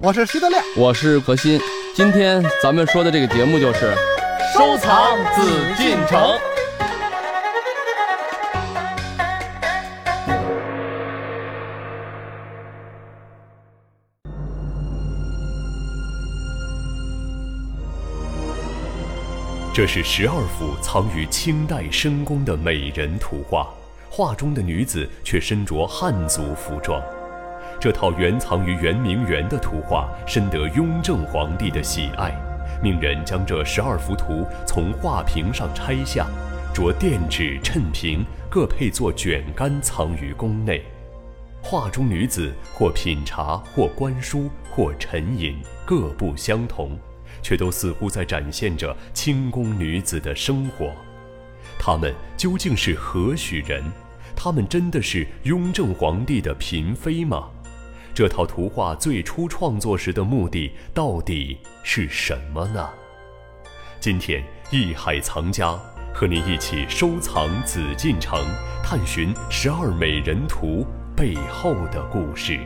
我是徐德亮，我是何鑫。今天咱们说的这个节目就是收藏紫禁城。这是十二幅藏于清代深宫的美人图画，画中的女子却身着汉族服装。这套原藏于圆明园的图画深得雍正皇帝的喜爱，命人将这十二幅图从画屏上拆下，着垫纸衬屏，各配作卷杆藏于宫内。画中女子或品茶，或观书，或沉吟，各不相同。却都似乎在展现着清宫女子的生活，她们究竟是何许人？她们真的是雍正皇帝的嫔妃吗？这套图画最初创作时的目的到底是什么呢？今天艺海藏家和您一起收藏紫禁城，探寻十二美人图背后的故事。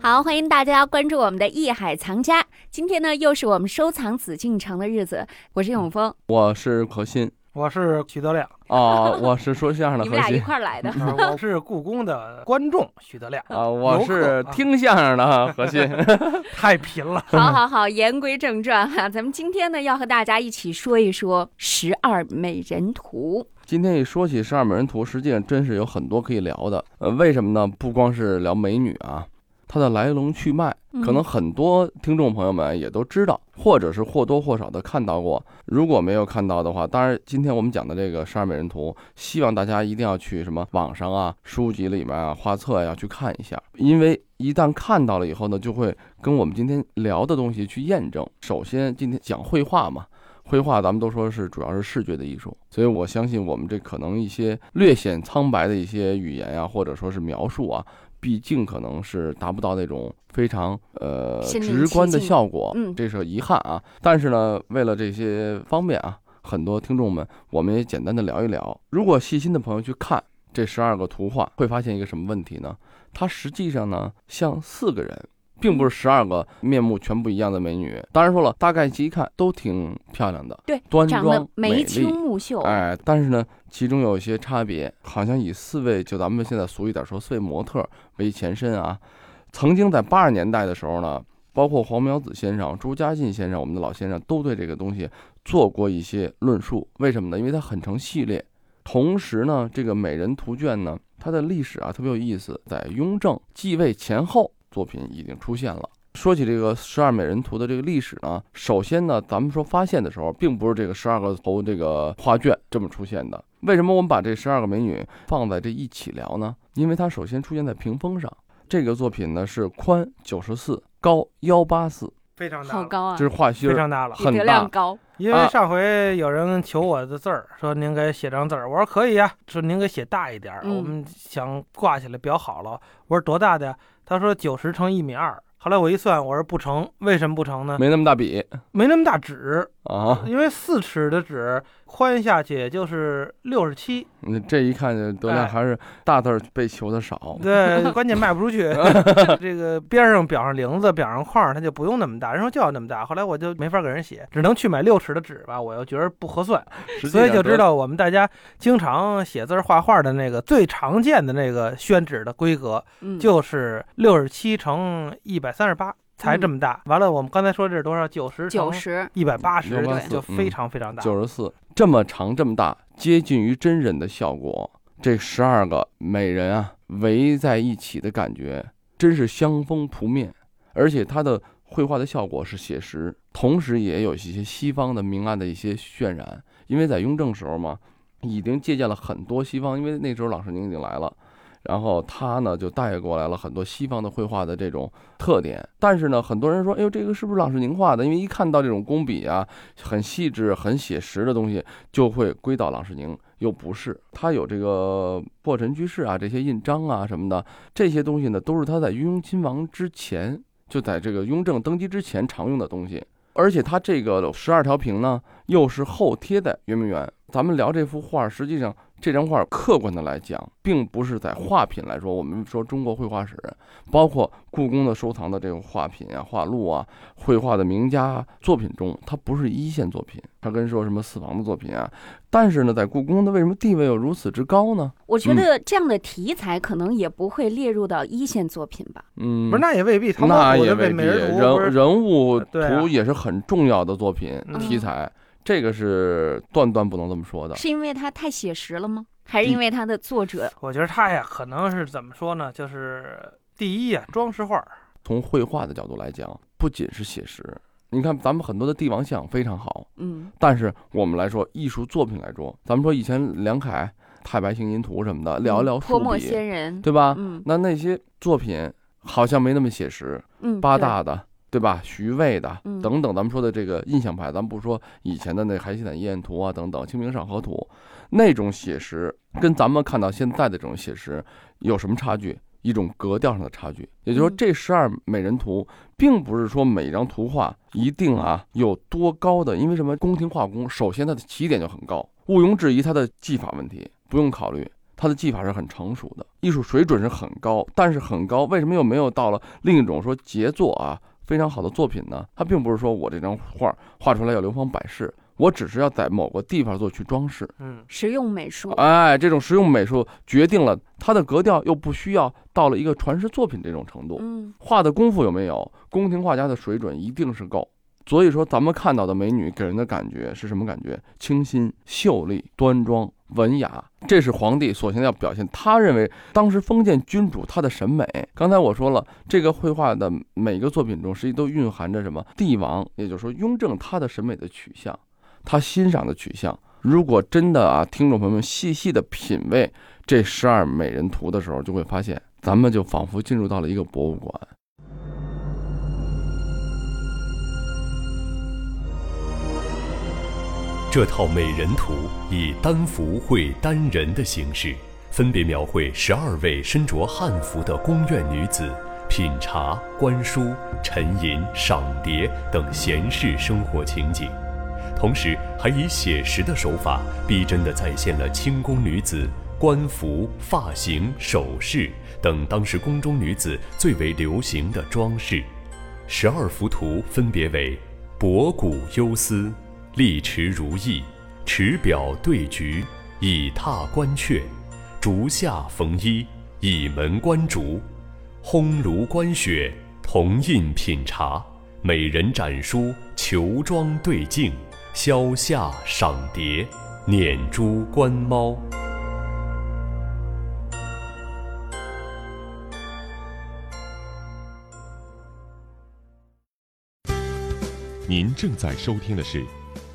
好，欢迎大家关注我们的艺海藏家。今天呢，又是我们收藏紫禁城的日子。我是永峰，我是何鑫，我是徐德亮啊，我是说相声的 何鑫。你们俩一块来的。我是故宫的观众徐德亮啊，我是听相声的何鑫。太贫了。好好好，言归正传哈，咱们今天呢，要和大家一起说一说《十二美人图》。今天一说起《十二美人图》，实际上真是有很多可以聊的。呃，为什么呢？不光是聊美女啊。它的来龙去脉，可能很多听众朋友们也都知道，或者是或多或少的看到过。如果没有看到的话，当然今天我们讲的这个十二美人图，希望大家一定要去什么网上啊、书籍里面啊、画册呀去看一下，因为一旦看到了以后呢，就会跟我们今天聊的东西去验证。首先，今天讲绘画嘛，绘画咱们都说是主要是视觉的艺术，所以我相信我们这可能一些略显苍白的一些语言呀，或者说是描述啊。毕竟可能是达不到那种非常呃直观的效果，嗯，这是遗憾啊。但是呢，为了这些方便啊，很多听众们，我们也简单的聊一聊。如果细心的朋友去看这十二个图画，会发现一个什么问题呢？它实际上呢像四个人。并不是十二个面目全不一样的美女，当然说了，大概一看都挺漂亮的，对，端庄眉清目秀，哎，但是呢，其中有一些差别，好像以四位就咱们现在俗一点说四位模特为前身啊。曾经在八十年代的时候呢，包括黄苗子先生、朱家进先生，我们的老先生都对这个东西做过一些论述。为什么呢？因为它很成系列，同时呢，这个美人图卷呢，它的历史啊特别有意思，在雍正继位前后。作品已经出现了。说起这个十二美人图的这个历史呢，首先呢，咱们说发现的时候，并不是这个十二个头这个画卷这么出现的。为什么我们把这十二个美女放在这一起聊呢？因为它首先出现在屏风上。这个作品呢是宽九十四，高幺八四，非常大，好高啊！这是画心，非常大了，很大。高。因为上回有人求我的字儿，说您给写张字儿，我说可以呀，说您给写大一点，我们想挂起来裱好了。我说多大的？他说九十乘一米二。后来我一算，我说不成，为什么不成呢？没那么大笔，没那么大纸啊，因为四尺的纸宽下去就是六十七。嗯，这一看就德亮还是大字被求的少。对，关键卖不出去。这个边上裱上铃子，裱上框，它就不用那么大。人说就要那么大，后来我就没法给人写，只能去买六尺的纸吧。我又觉得不合算，所以就知道我们大家经常写字画画的那个最常见的那个宣纸的规格，就是六十七乘一。百三十八才这么大，完了，我们刚才说这是多少？九十九十一百八十，对就非常非常大。九十四这么长这么大，接近于真人的效果。这十二个美人啊，围在一起的感觉，真是香风扑面。而且它的绘画的效果是写实，同时也有一些西方的明暗的一些渲染。因为在雍正时候嘛，已经借鉴了很多西方，因为那时候郎世宁已经来了。然后他呢就带过来了很多西方的绘画的这种特点，但是呢，很多人说，哎呦，这个是不是郎世宁画的？因为一看到这种工笔啊，很细致、很写实的东西，就会归到郎世宁。又不是，他有这个破尘居士啊，这些印章啊什么的，这些东西呢，都是他在雍亲王之前就在这个雍正登基之前常用的东西。而且他这个十二条屏呢，又是后贴在圆明园。咱们聊这幅画，实际上。这张画客观的来讲，并不是在画品来说，我们说中国绘画史，包括故宫的收藏的这个画品啊、画录啊、绘画的名家作品中，它不是一线作品。它跟说什么四房的作品啊，但是呢，在故宫的为什么地位又如此之高呢？我觉得这样的题材可能也不会列入到一线作品吧。嗯，不是，那也未必。那也未必。人人物图也是很重要的作品题材。这个是断断不能这么说的，是因为它太写实了吗？还是因为它的作者？我觉得他呀，可能是怎么说呢？就是第一呀，装饰画。从绘画的角度来讲，不仅是写实，你看咱们很多的帝王像非常好，嗯，但是我们来说艺术作品来说，咱们说以前梁凯《太白行吟图》什么的，聊一聊泼墨，仙人，对吧？嗯，那那些作品好像没那么写实，嗯，八大的。对吧？徐渭的等等，咱们说的这个印象派，咱们不说以前的那《海西坦夜宴图》啊等等，《清明上河图》那种写实，跟咱们看到现在的这种写实有什么差距？一种格调上的差距。也就是说，这十二美人图，并不是说每张图画一定啊有多高的，因为什么？宫廷画工首先它的起点就很高，毋庸置疑，它的技法问题不用考虑，它的技法是很成熟的，艺术水准是很高。但是很高，为什么又没有到了另一种说杰作啊？非常好的作品呢，它并不是说我这张画画出来要流芳百世，我只是要在某个地方做去装饰，嗯，实用美术，哎，这种实用美术决定了它的格调，又不需要到了一个传世作品这种程度，嗯，画的功夫有没有？宫廷画家的水准一定是够。所以说，咱们看到的美女给人的感觉是什么感觉？清新、秀丽、端庄、文雅，这是皇帝首先要表现。他认为当时封建君主他的审美。刚才我说了，这个绘画的每个作品中，实际都蕴含着什么？帝王，也就是说雍正他的审美的取向，他欣赏的取向。如果真的啊，听众朋友们细细的品味这十二美人图的时候，就会发现，咱们就仿佛进入到了一个博物馆。这套美人图以单幅绘单人的形式，分别描绘十二位身着汉服的宫苑女子品茶、观书、沉吟、赏蝶等闲适生活情景，同时还以写实的手法，逼真地再现了清宫女子官服、发型、首饰等当时宫中女子最为流行的装饰。十二幅图分别为博古幽思。立池如意，池表对菊，以榻观雀；竹下逢衣，以门观竹；烘炉观雪，铜印品茶；美人展书，裘装对镜；消夏赏蝶，捻珠观猫。您正在收听的是。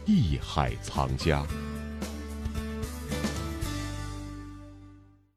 艺海藏家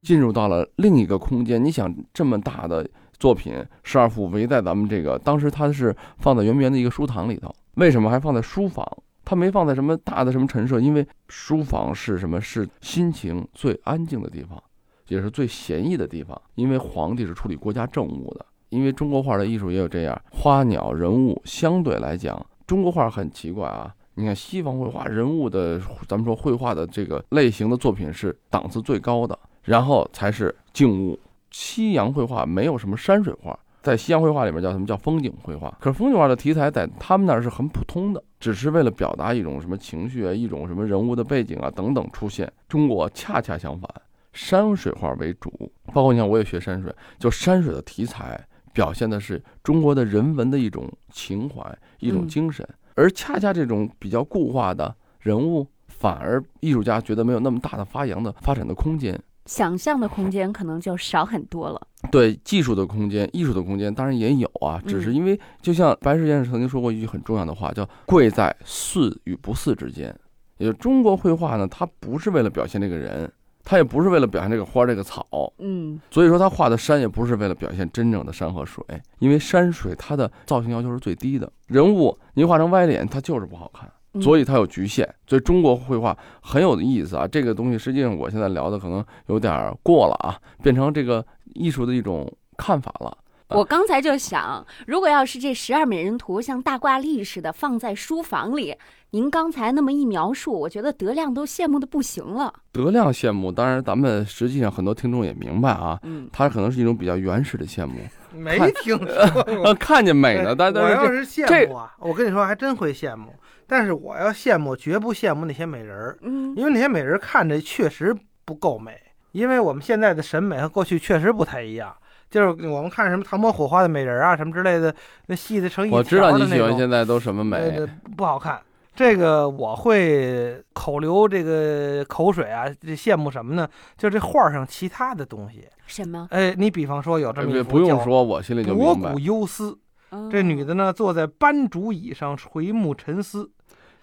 进入到了另一个空间。你想，这么大的作品，十二幅围在咱们这个，当时它是放在圆明园的一个书堂里头。为什么还放在书房？它没放在什么大的什么陈设？因为书房是什么？是心情最安静的地方，也是最闲逸的地方。因为皇帝是处理国家政务的。因为中国画的艺术也有这样，花鸟人物相对来讲，中国画很奇怪啊。你看西方绘画人物的，咱们说绘画的这个类型的作品是档次最高的，然后才是静物。西洋绘画没有什么山水画，在西洋绘画里面叫什么叫风景绘画？可是风景画的题材在他们那儿是很普通的，只是为了表达一种什么情绪啊，一种什么人物的背景啊等等出现。中国恰恰相反，山水画为主。包括你看，我也学山水，就山水的题材表现的是中国的人文的一种情怀，一种精神。而恰恰这种比较固化的人物，反而艺术家觉得没有那么大的发扬的发展的空间，想象的空间可能就少很多了。对技术的空间、艺术的空间当然也有啊，只是因为就像白石先生曾经说过一句很重要的话，叫“贵在似与不似之间”。也就中国绘画呢，它不是为了表现这个人。他也不是为了表现这个花这个草，嗯，所以说他画的山也不是为了表现真正的山和水，因为山水它的造型要求是最低的，人物你画成歪脸，它就是不好看，所以它有局限。所以中国绘画很有意思啊，这个东西实际上我现在聊的可能有点过了啊，变成这个艺术的一种看法了。我刚才就想，如果要是这十二美人图像大挂历似的放在书房里，您刚才那么一描述，我觉得德亮都羡慕的不行了。德亮羡慕，当然咱们实际上很多听众也明白啊，嗯，他可能是一种比较原始的羡慕，没听说。看见美呢，但哎我但是要是羡慕啊，我跟你说还真会羡慕。但是我要羡慕，绝不羡慕那些美人儿，嗯，因为那些美人儿看着确实不够美。因为我们现在的审美和过去确实不太一样。就是我们看什么唐伯虎画的美人儿啊，什么之类的，那细的成一我知道条的那种你喜欢现在都什么美，呃，不好看。这个我会口流这个口水啊，这羡慕什么呢？就这画上其他的东西。什么？哎，你比方说有这么一呃幅叫不用说，我心里就明白博古。幽思，嗯这女的呢坐在斑竹椅上垂目沉思。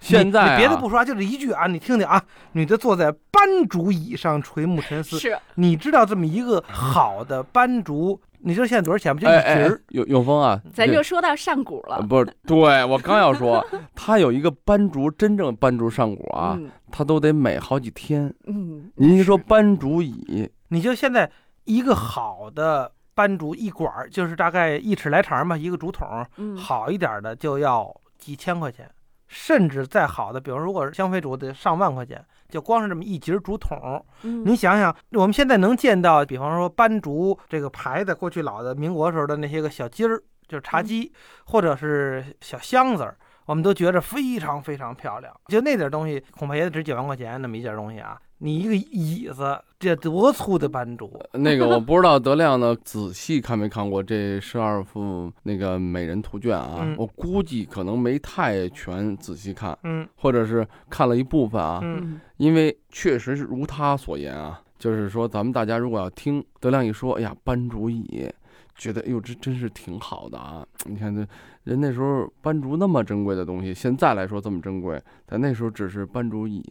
现在、别的不说啊，就这一句啊，你听听啊，女的坐在斑竹椅上垂目沉思。是你知道这么一个好的斑竹，你知道现在多少钱吗？就一哎哎哎节儿。，永永峰啊，咱就说到上古了。呃不是，对我刚要说，他有一个斑竹，真正斑竹上古啊，嗯他都得美好几天。嗯，您一说斑竹椅，你就现在一个好的斑竹一管儿，就是大概一尺来长吧，一个竹筒，嗯，好一点的就要几千块钱，甚至再好的，比如如果是香妃竹得上万块钱，就光是这么一节竹筒。嗯你想想，我们现在能见到，比方说斑竹这个牌子，过去老的民国时候的那些个小鸡儿，就是茶几，或者是小箱子儿。我们都觉着非常非常漂亮，就那点东西恐怕也得值几万块钱那么一件东西啊！你一个椅子，这多粗的斑竹，那个我不知道德亮呢仔细看没看过这十二幅那个美人图卷啊？嗯我估计可能没太全仔细看，嗯或者是看了一部分啊。嗯嗯因为确实是如他所言啊，就是说咱们大家如果要听德亮一说，哎呀，班主椅，觉得哎呦这真是挺好的啊！你看这人那时候班竹那么珍贵的东西，现在来说这么珍贵，但那时候只是班竹椅。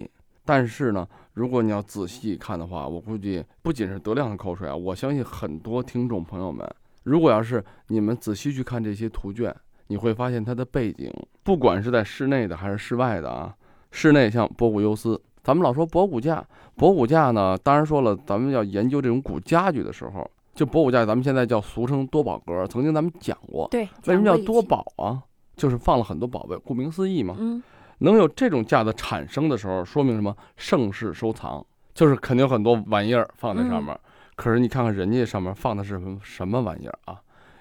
但是呢，如果你要仔细看的话，我估计不仅是德亮的口水啊，我相信很多听众朋友们，如果要是你们仔细去看这些图卷，你会发现它的背景，不管是在室内的还是室外的啊，室内像博古优斯，咱们老说博古架，博古架呢，当然说了，咱们要研究这种古家具的时候，就博古架，咱们现在叫俗称多宝格，曾经咱们讲过，对，为什么叫多？宝啊？就是放了很多宝贝，顾名思义嘛。嗯能有这种架子产生的时候，说明什么？盛世收藏，就是肯定有很多玩意儿放在上面。可是你看看人家上面放的是什么什么玩意儿啊？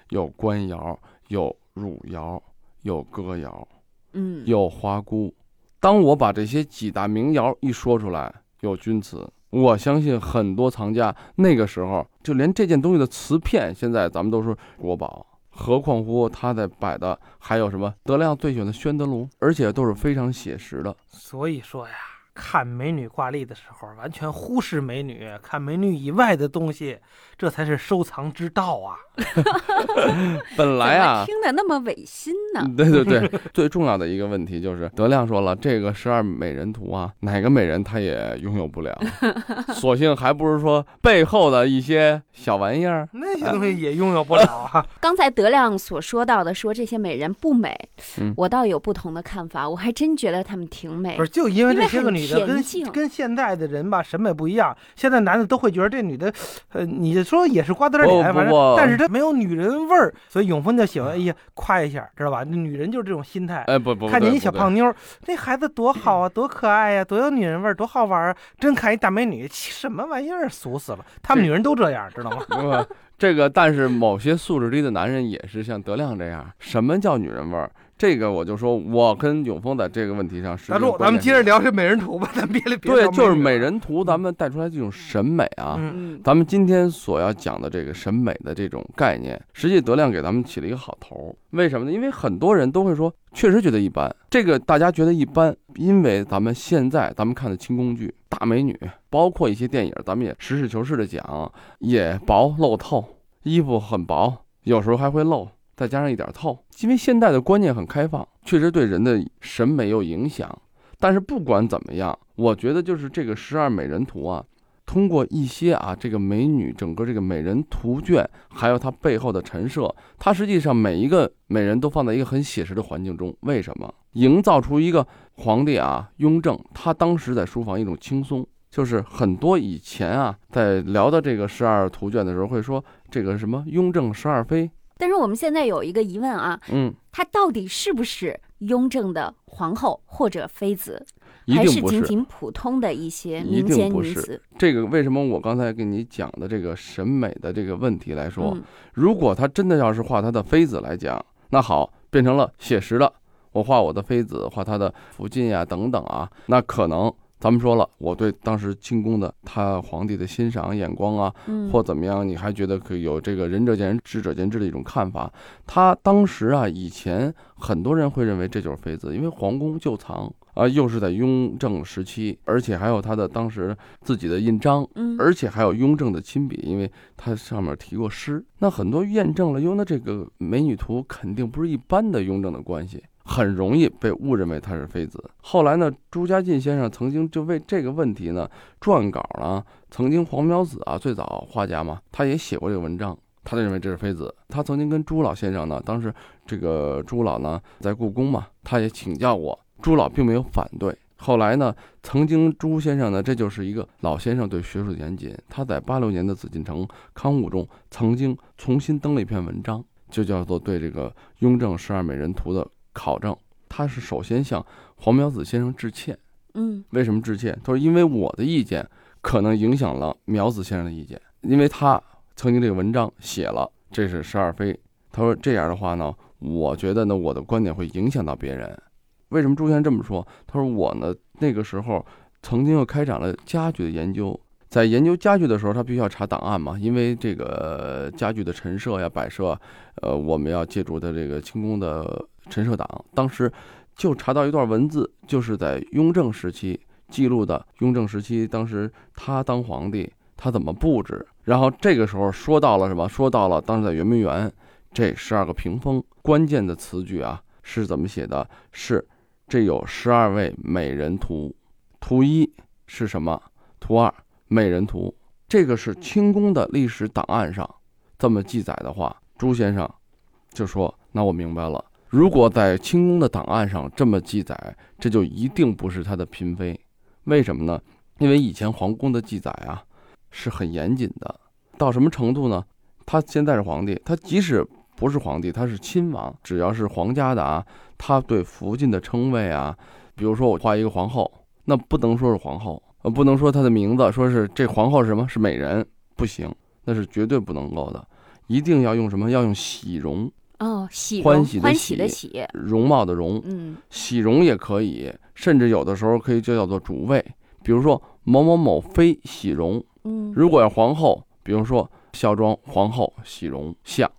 有官窑，有汝窑，有哥窑，嗯，有花姑。当我把这些几大名窑一说出来，有钧瓷，我相信很多藏家那个时候就连这件东西的瓷片，现在咱们都说国宝。何况乎他在摆的还有什么德亮最喜欢的宣德炉，而且都是非常写实的。所以说呀，看美女挂历的时候，完全忽视美女，看美女以外的东西，这才是收藏之道啊！本来啊，听的那么违心呢？对对对，最重要的一个问题就是德亮说了，这个十二美人图啊，哪个美人他也拥有不了，索性还不如说背后的一些小玩意儿。那些东西也拥有不了啊！刚才德亮所说到的，说这些美人不美，嗯我倒有不同的看法。我还真觉得她们挺美不。是，就因为这些个女的跟跟现在的人吧审美不一样，现在男的都会觉得这女的，呃，你说也是瓜子脸，反正但是她没有女人味儿，所以永峰就喜欢，哎呀，夸一下，知道吧？女人就是这种心态。哎，不不，看见一小胖妞儿，那孩子多好啊，多可爱呀、多有女人味儿，多好玩儿啊！真看一大美女，什么玩意儿，俗死了！他们女人都这样，知道吗？不，这个但是某些素质低的男人也是像德亮这样。什么叫女人味儿？这个我就说，我跟永峰在这个问题上是。咱们接着。聊这美人图吧，咱别别对，就是美人图，咱们带出来这种审美啊。嗯，嗯咱们今天所要讲的这个审美的这种概念，实际德亮给咱们起了一个好头儿。为什么呢？因为很多人都会说，确实觉得一般。这个大家觉得一般，因为咱们现在咱们看的清宫剧、大美女，包括一些电影，咱们也实事求是的讲，也薄露透，衣服很薄，有时候还会露，再加上一点透。因为现在的观念很开放，确实对人的审美有影响。但是不管怎么样，我觉得就是这个十二美人图啊，通过一些啊这个美女整个这个美人图卷，还有它背后的陈设，它实际上每一个美人都放在一个很写实的环境中。为什么？营造出一个皇帝啊，雍正他当时在书房一种轻松。就是很多以前啊，在聊到这个十二图卷的时候，会说这个什么雍正十二妃，但是我们现在有一个疑问啊，嗯，她到底是不是雍正的皇后或者妃子，一还是仅。仅普通的一些民间女子？这个为什么我刚才跟你讲的这个审美的这个问题来说，嗯如果她真的要是画她的妃子来讲，那好，变成了写实的，我画我的妃子，画她的福晋呀等等啊，那可能咱们说了，我对当时清宫的他皇帝的欣赏眼光啊，嗯，或怎么样，你还觉得可以有这个仁者见仁，智者见智的一种看法。他当时啊，以前很多人会认为这就是妃子，因为皇宫旧藏啊，又是在雍正时期，而且还有他的当时自己的印章，嗯，而且还有雍正的亲笔，因为他上面提过诗。那很多验证了，哟，那这个美女图肯定不是一般的雍正的关系，很容易被误认为她是妃子。后来呢，朱家进先生曾经就为这个问题呢撰稿了，曾经黄苗子啊，最早画家嘛，他也写过这个文章。他就认为这是妃子。他曾经跟朱老先生呢，当时这个朱老呢在故宫嘛，他也请教过，朱老并没有反对。后来呢，曾经朱先生呢，这就是一个老先生对学术的严谨。他在八六年的《紫禁城刊物》中，曾经重新登了一篇文章，就叫做对这个《雍正十二美人图》的考证。他是首先向黄苗子先生致歉。嗯为什么致歉？他说因为我的意见可能影响了苗子先生的意见，因为他曾经这个文章写了这是十二妃。他说这样的话呢，我觉得呢我的观点会影响到别人。为什么朱先生这么说？他说我呢那个时候曾经又开展了家具的研究，在研究家具的时候，他必须要查档案嘛，因为这个家具的陈设呀、摆设，呃，我们要借助的这个清宫的陈设档。当时就查到一段文字，就是在雍正时期记录的。雍正时期，当时他当皇帝，他怎么布置？然后这个时候说到了什么？说到了当时在圆明园这十二个屏风，关键的词句啊是怎么写的？是这有十二位美人图，图一是什么？图二美人图。这个是清宫的历史档案上这么记载的话，朱先生就说：“那我明白了。如果在清宫的档案上这么记载，这就一定不是他的嫔妃。为什么呢？因为以前皇宫的记载啊是很严谨的，到什么程度呢？他现在是皇帝，他即使不是皇帝，他是亲王，只要是皇家的啊，他对福晋的称谓啊，比如说我画一个皇后，那不能说是皇后，呃，不能说她的名字，说是这皇后是什么？是美人，不行，那是绝对不能够的，一定要用什么？要用喜容，哦，喜欢喜的喜的喜，容貌的容，嗯喜容也可以，甚至有的时候可以就叫做主位，比如说某某某妃喜容，嗯如果要皇后，比如说孝庄皇后喜容像，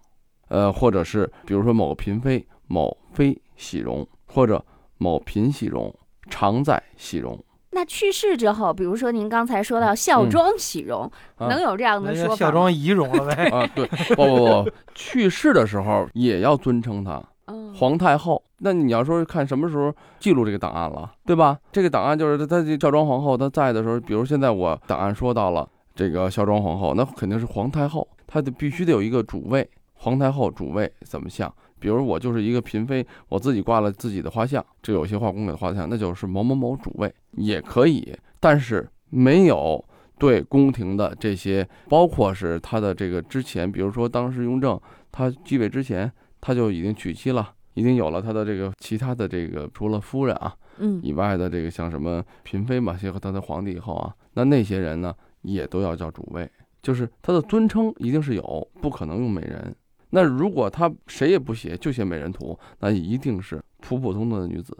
呃，或者是比如说某个嫔妃某妃喜容，或者某嫔喜容常在喜容，那去世之后，比如说您刚才说到孝庄喜容，啊能有这样的说法孝庄仪容了呗。啊，对，不不不，去世的时候也要尊称她嗯，皇太后。那你要说看什么时候记录这个档案了，对吧？这个档案就是她这孝庄皇后她在的时候，比如现在我档案说到了这个孝庄皇后，那肯定是皇太后，她得必须得有一个主位，皇太后主位怎么像？比如我就是一个嫔妃，我自己挂了自己的画像，这有些画工给的画像，那就是某某某主位也可以，但是没有对宫廷的这些，包括是他的这个之前，比如说当时雍正他继位之前，他就已经娶妻了，已经有了他的这个其他的这个除了夫人啊嗯以外的这个像什么嫔妃嘛，结合他的皇帝以后啊，那那些人呢也都要叫主位，就是他的尊称一定是有，不可能用美人。那如果他谁也不写，就写美人图，那一定是普普通通的女子。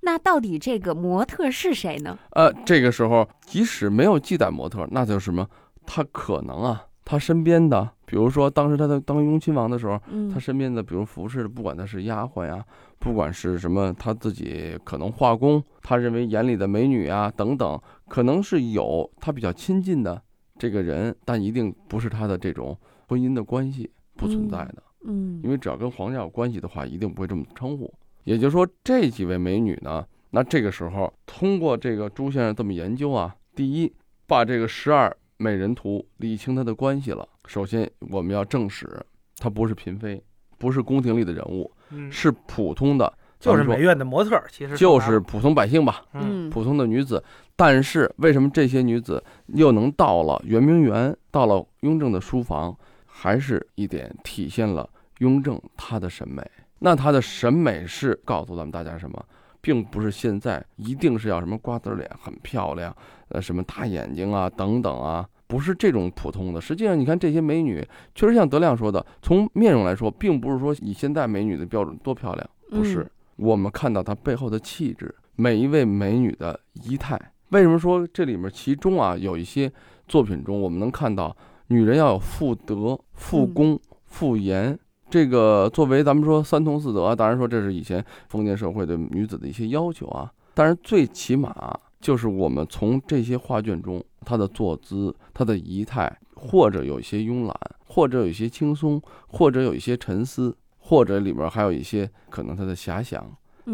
那到底这个模特是谁呢？呃，这个时候即使没有记载模特，那就是什么？他可能啊，他身边的，比如说当时他在当雍亲王的时候，嗯他身边的，比如服侍的，不管他是丫鬟呀，不管是什么，他自己可能画工，他认为眼里的美女啊等等，可能是有他比较亲近的这个人，但一定不是他的这种婚姻的关系不存在的。嗯因为只要跟皇家有关系的话，一定不会这么称呼。也就是说，这几位美女呢，那这个时候通过这个朱先生这么研究啊，第一，把这个十二美人图理清她的关系了。首先，我们要证实她不是嫔妃，不是宫廷里的人物，嗯，是普通的，就是美院的模特儿，其实就是普通百姓吧，嗯嗯普通的女子。但是为什么这些女子又能到了圆明园，到了雍正的书房，还是一点体现了雍正他的审美。那他的审美是告诉咱们大家什么，并不是现在一定是要什么瓜子脸很漂亮，呃，什么大眼睛啊等等啊，不是这种普通的。实际上，你看这些美女，确实像德亮说的，从面容来说，并不是说以现在美女的标准多漂亮，不是。我们看到她背后的气质，每一位美女的仪态。为什么说这里面其中啊有一些作品中，我们能看到女人要有妇德、妇功、妇颜。这个作为咱们说三从四德，当然说这是以前封建社会对女子的一些要求啊。但是最起码就是我们从这些画卷中，她的坐姿、她的仪态，或者有一些慵懒，或者有一些轻松，或者有一些沉思，或者里面还有一些可能她的遐想。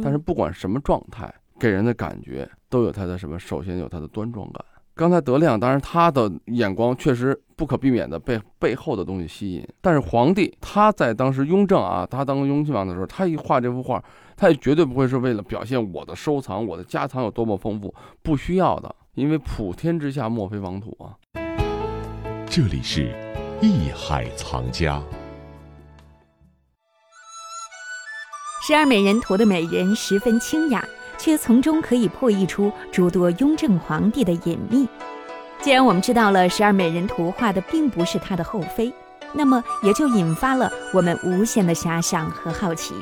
但是不管什么状态，给人的感觉都有她的什么？首先有她的端庄感。刚才德亮，当然他的眼光确实不可避免的被背后的东西吸引。但是皇帝他在当时雍正啊，他当雍亲王的时候，他一画这幅画，他也绝对不会是为了表现我的收藏、我的家藏有多么丰富，不需要的。因为普天之下莫非王土啊。这里是艺海藏家。十二美人图的美人十分清雅。却从中可以破译出诸多雍正皇帝的隐秘。既然我们知道了十二美人图画的并不是他的后妃，那么也就引发了我们无限的遐想和好奇：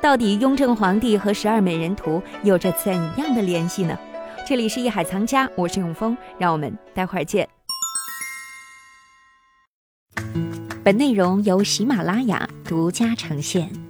到底雍正皇帝和十二美人图有着怎样的联系呢？这里是艺海藏家，我是永峰，让我们待会儿见。本内容由喜马拉雅独家呈现。